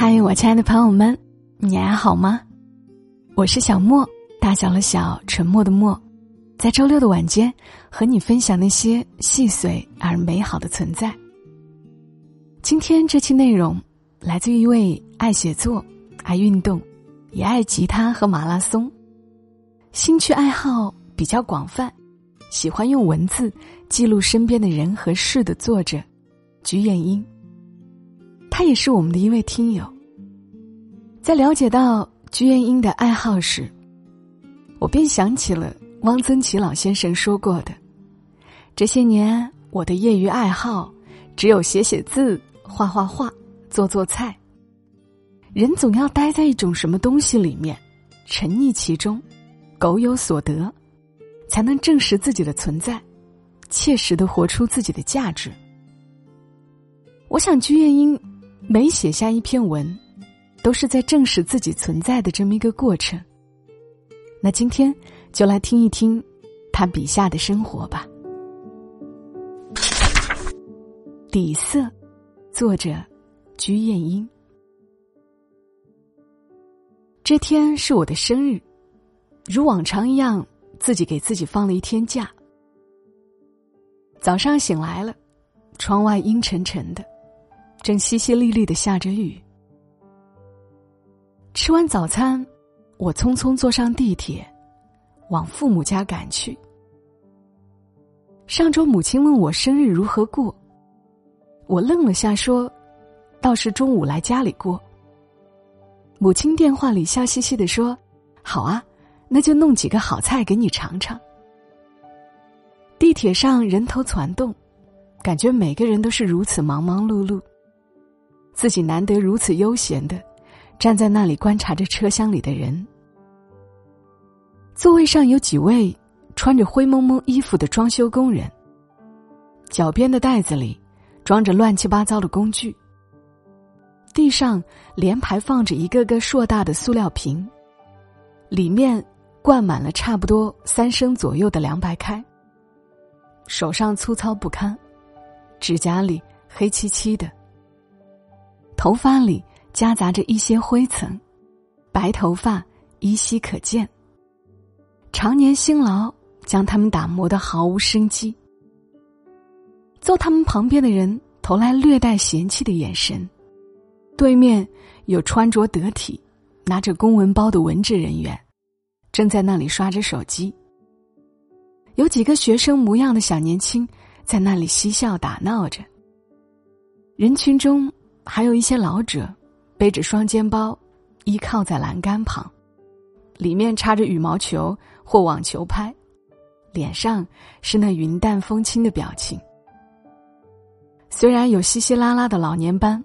嗨，我亲爱的朋友们，你还好吗？我是小莫，大小的小，沉默的默，在周六的晚间和你分享那些细碎而美好的存在。今天这期内容来自于一位爱写作、爱运动、也爱吉他和马拉松，兴趣爱好比较广泛，喜欢用文字记录身边的人和事的作者菊燕英。他也是我们的一位听友。在了解到鞠燕英的爱好时，我便想起了汪曾祺老先生说过的：“这些年我的业余爱好只有写写字、画画画、做做菜。人总要待在一种什么东西里面，沉溺其中，苟有所得，才能证实自己的存在，切实的活出自己的价值。”我想，鞠燕英。每写下一篇文，都是在证实自己存在的这么一个过程。那今天就来听一听他笔下的生活吧。底色，作者鞠燕英。这天是我的生日，如往常一样，自己给自己放了一天假。早上醒来了，窗外阴沉沉的。正淅淅沥沥的下着雨。吃完早餐，我匆匆坐上地铁，往父母家赶去。上周母亲问我生日如何过，我愣了下，说：“倒是中午来家里过。”母亲电话里笑嘻嘻的说：“好啊，那就弄几个好菜给你尝尝。”地铁上人头攒动，感觉每个人都是如此忙忙碌碌。自己难得如此悠闲的站在那里观察着车厢里的人，座位上有几位穿着灰蒙蒙衣服的装修工人，脚边的袋子里装着乱七八糟的工具，地上连排放着一个个硕大的塑料瓶，里面灌满了差不多三升左右的凉白开。手上粗糙不堪，指甲里黑漆漆的。头发里夹杂着一些灰尘，白头发依稀可见。常年辛劳将他们打磨得毫无生机。坐他们旁边的人投来略带嫌弃的眼神。对面有穿着得体、拿着公文包的文职人员，正在那里刷着手机。有几个学生模样的小年轻在那里嬉笑打闹着。人群中。还有一些老者，背着双肩包，依靠在栏杆旁，里面插着羽毛球或网球拍，脸上是那云淡风轻的表情。虽然有稀稀拉拉的老年斑，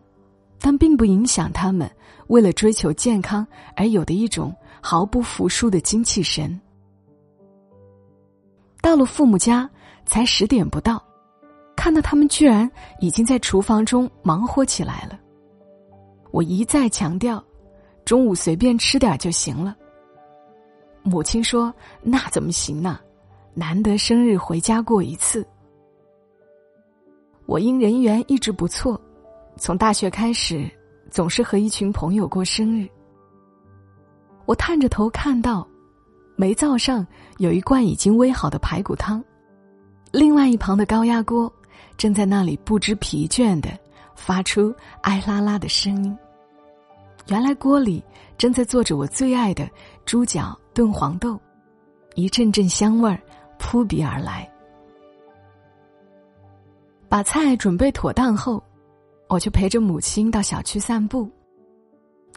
但并不影响他们为了追求健康而有的一种毫不服输的精气神。到了父母家，才十点不到。看到他们居然已经在厨房中忙活起来了，我一再强调，中午随便吃点就行了。母亲说：“那怎么行呢？难得生日回家过一次。”我因人缘一直不错，从大学开始总是和一群朋友过生日。我探着头看到，煤灶上有一罐已经煨好的排骨汤，另外一旁的高压锅。正在那里不知疲倦的发出哎啦啦的声音。原来锅里正在做着我最爱的猪脚炖黄豆，一阵阵香味儿扑鼻而来。把菜准备妥当后，我就陪着母亲到小区散步。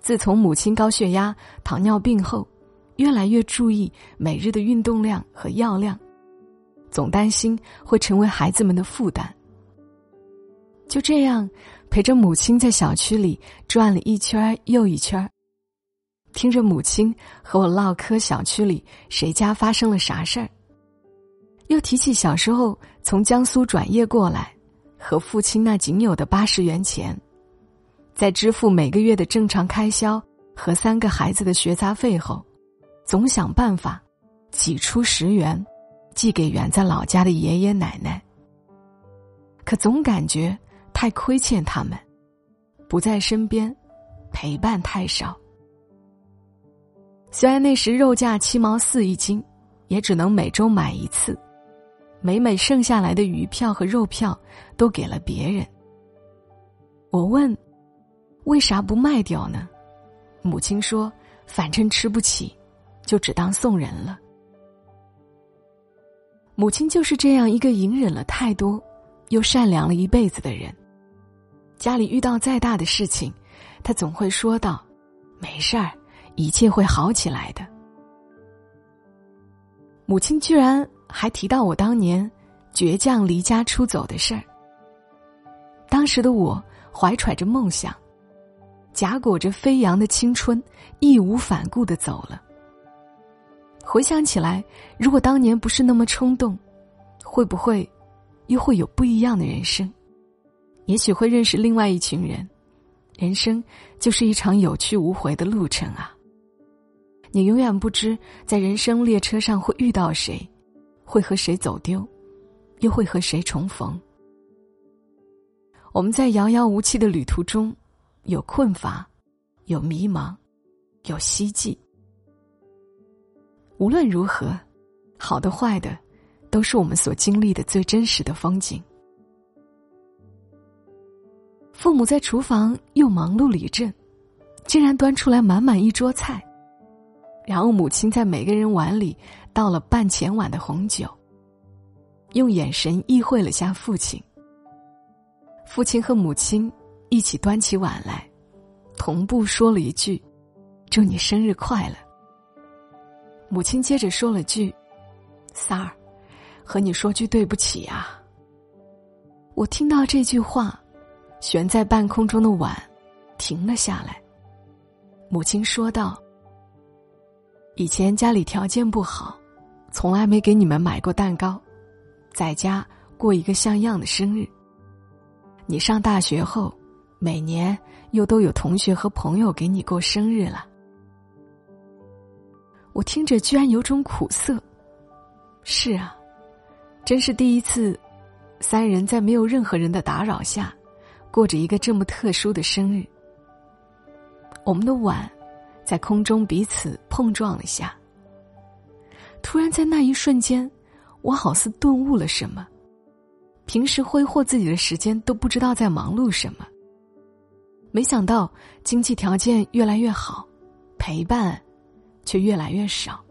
自从母亲高血压、糖尿病后，越来越注意每日的运动量和药量，总担心会成为孩子们的负担。就这样，陪着母亲在小区里转了一圈又一圈听着母亲和我唠嗑小区里谁家发生了啥事儿，又提起小时候从江苏转业过来，和父亲那仅有的八十元钱，在支付每个月的正常开销和三个孩子的学杂费后，总想办法挤出十元，寄给远在老家的爷爷奶奶。可总感觉。太亏欠他们，不在身边，陪伴太少。虽然那时肉价七毛四一斤，也只能每周买一次，每每剩下来的鱼票和肉票都给了别人。我问：“为啥不卖掉呢？”母亲说：“反正吃不起，就只当送人了。”母亲就是这样一个隐忍了太多，又善良了一辈子的人。家里遇到再大的事情，她总会说道：“没事儿，一切会好起来的。”母亲居然还提到我当年倔强离家出走的事儿。当时的我怀揣着梦想，夹裹着飞扬的青春，义无反顾的走了。回想起来，如果当年不是那么冲动，会不会又会有不一样的人生？也许会认识另外一群人。人生就是一场有去无回的路程啊！你永远不知在人生列车上会遇到谁，会和谁走丢，又会和谁重逢。我们在遥遥无期的旅途中，有困乏，有迷茫，有希冀。无论如何，好的坏的，都是我们所经历的最真实的风景。父母在厨房又忙碌了一阵，竟然端出来满满一桌菜。然后母亲在每个人碗里倒了半前碗的红酒，用眼神意会了下父亲。父亲和母亲一起端起碗来，同步说了一句：“祝你生日快乐。”母亲接着说了句：“三儿，和你说句对不起啊。”我听到这句话，悬在半空中的碗停了下来。母亲说道：“以前家里条件不好，从来没给你们买过蛋糕，在家过一个像样的生日。你上大学后，每年又都有同学和朋友给你过生日了。”我听着居然有种苦涩。是啊，真是第一次，三人在没有任何人的打扰下，过着一个这么特殊的生日。我们的碗在空中彼此碰撞了下。突然在那一瞬间，我好似顿悟了什么。平时挥霍自己的时间都不知道在忙碌什么。没想到经济条件越来越好，陪伴。却越来越少。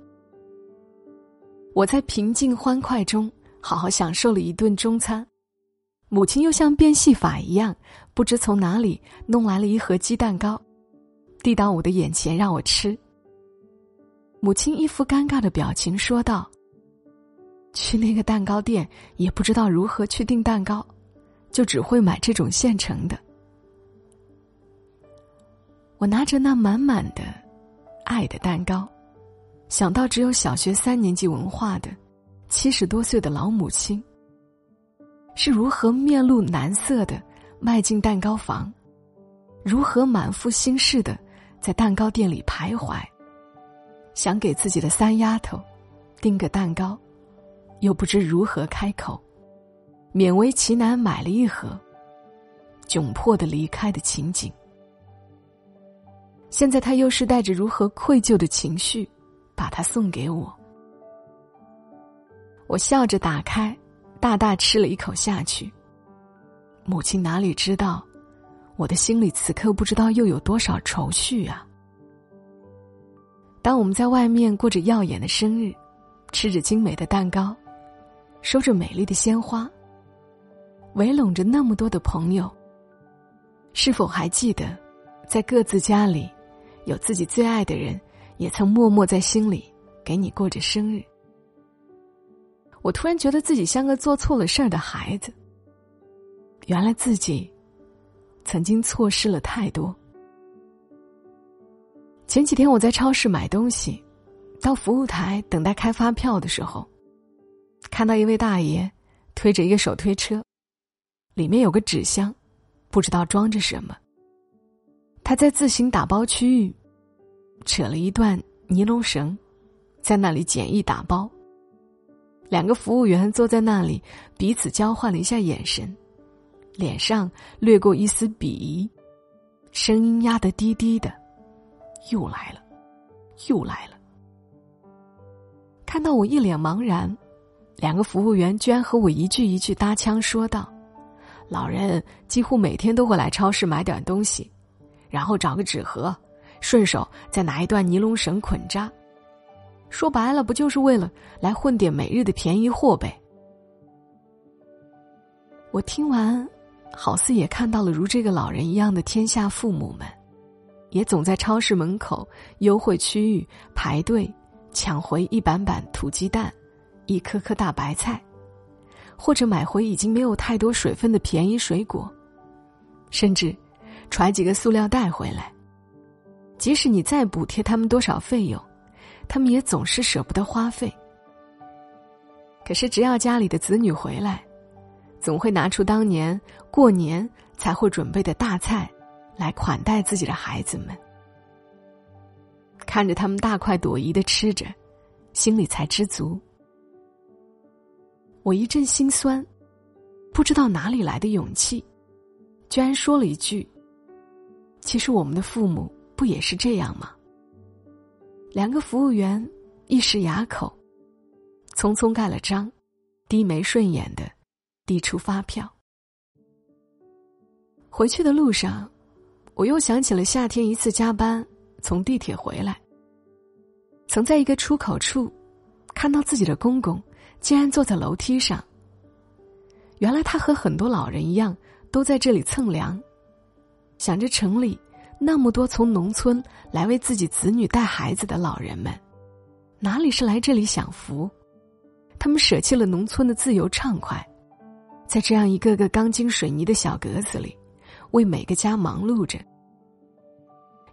我在平静欢快中好好享受了一顿中餐，母亲又像变戏法一样，不知从哪里弄来了一盒鸡蛋糕，递到我的眼前让我吃。母亲一副尴尬的表情说道：“去那个蛋糕店也不知道如何去订蛋糕，就只会买这种现成的。”我拿着那满满的。爱的蛋糕，想到只有小学三年级文化的七十多岁的老母亲，是如何面露难色的迈进蛋糕房，如何满腹心事的在蛋糕店里徘徊，想给自己的三丫头订个蛋糕，又不知如何开口，勉为其难买了一盒，窘迫的离开的情景。现在他又是带着如何愧疚的情绪，把它送给我。我笑着打开，大大吃了一口下去。母亲哪里知道，我的心里此刻不知道又有多少愁绪啊！当我们在外面过着耀眼的生日，吃着精美的蛋糕，收着美丽的鲜花，围拢着那么多的朋友，是否还记得，在各自家里？有自己最爱的人，也曾默默在心里给你过着生日。我突然觉得自己像个做错了事儿的孩子。原来自己曾经错失了太多。前几天我在超市买东西，到服务台等待开发票的时候，看到一位大爷推着一个手推车，里面有个纸箱，不知道装着什么。他在自行打包区域，扯了一段尼龙绳，在那里简易打包。两个服务员坐在那里，彼此交换了一下眼神，脸上掠过一丝鄙夷，声音压得低低的，又来了，又来了。看到我一脸茫然，两个服务员居然和我一句一句搭腔说道：“老人几乎每天都会来超市买点东西，然后找个纸盒，顺手再拿一段尼龙绳捆扎。说白了，不就是为了来混点每日的便宜货呗？”我听完，好似也看到了如这个老人一样的天下父母们，也总在超市门口优惠区域排队。抢回一板板土鸡蛋，一颗颗大白菜，或者买回已经没有太多水分的便宜水果，甚至揣几个塑料袋回来。即使你再补贴他们多少费用，他们也总是舍不得花费。可是，只要家里的子女回来，总会拿出当年过年才会准备的大菜，来款待自己的孩子们。看着他们大快朵颐的吃着，心里才知足。我一阵心酸，不知道哪里来的勇气，居然说了一句：“其实我们的父母不也是这样吗？”两个服务员一时哑口，匆匆盖了章，低眉顺眼的递出发票。回去的路上，我又想起了夏天一次加班。从地铁回来，曾在一个出口处看到自己的公公，竟然坐在楼梯上。原来他和很多老人一样，都在这里蹭凉。想着城里那么多从农村来为自己子女带孩子的老人们，哪里是来这里享福？他们舍弃了农村的自由畅快，在这样一个个钢筋水泥的小格子里，为每个家忙碌着。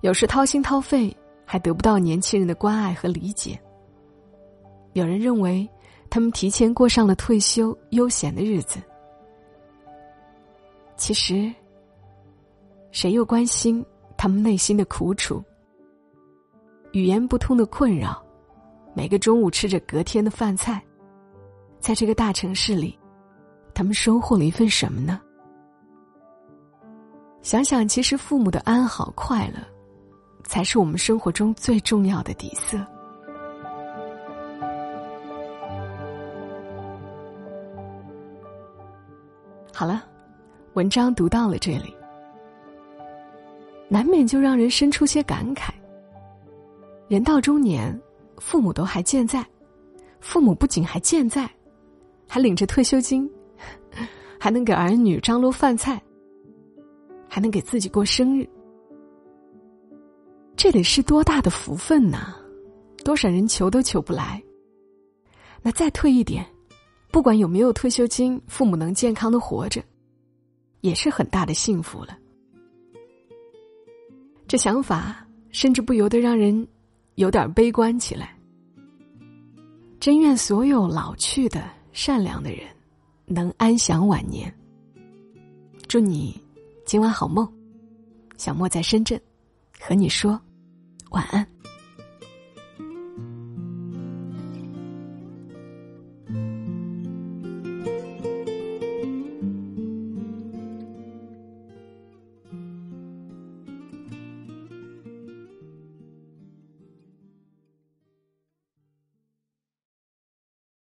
有时掏心掏肺，还得不到年轻人的关爱和理解。有人认为，他们提前过上了退休悠闲的日子。其实，谁又关心他们内心的苦楚？语言不通的困扰，每个中午吃着隔天的饭菜，在这个大城市里，他们收获了一份什么呢？想想，其实父母的安好快乐。才是我们生活中最重要的底色。好了，文章读到了这里，难免就让人生出些感慨。人到中年，父母都还健在，父母不仅还健在，还领着退休金，还能给儿女张罗饭菜，还能给自己过生日。这得是多大的福分呐！多少人求都求不来。那再退一点，不管有没有退休金，父母能健康的活着，也是很大的幸福了。这想法甚至不由得让人有点悲观起来。真愿所有老去的善良的人能安享晚年。祝你今晚好梦，小莫在深圳。和你说晚安。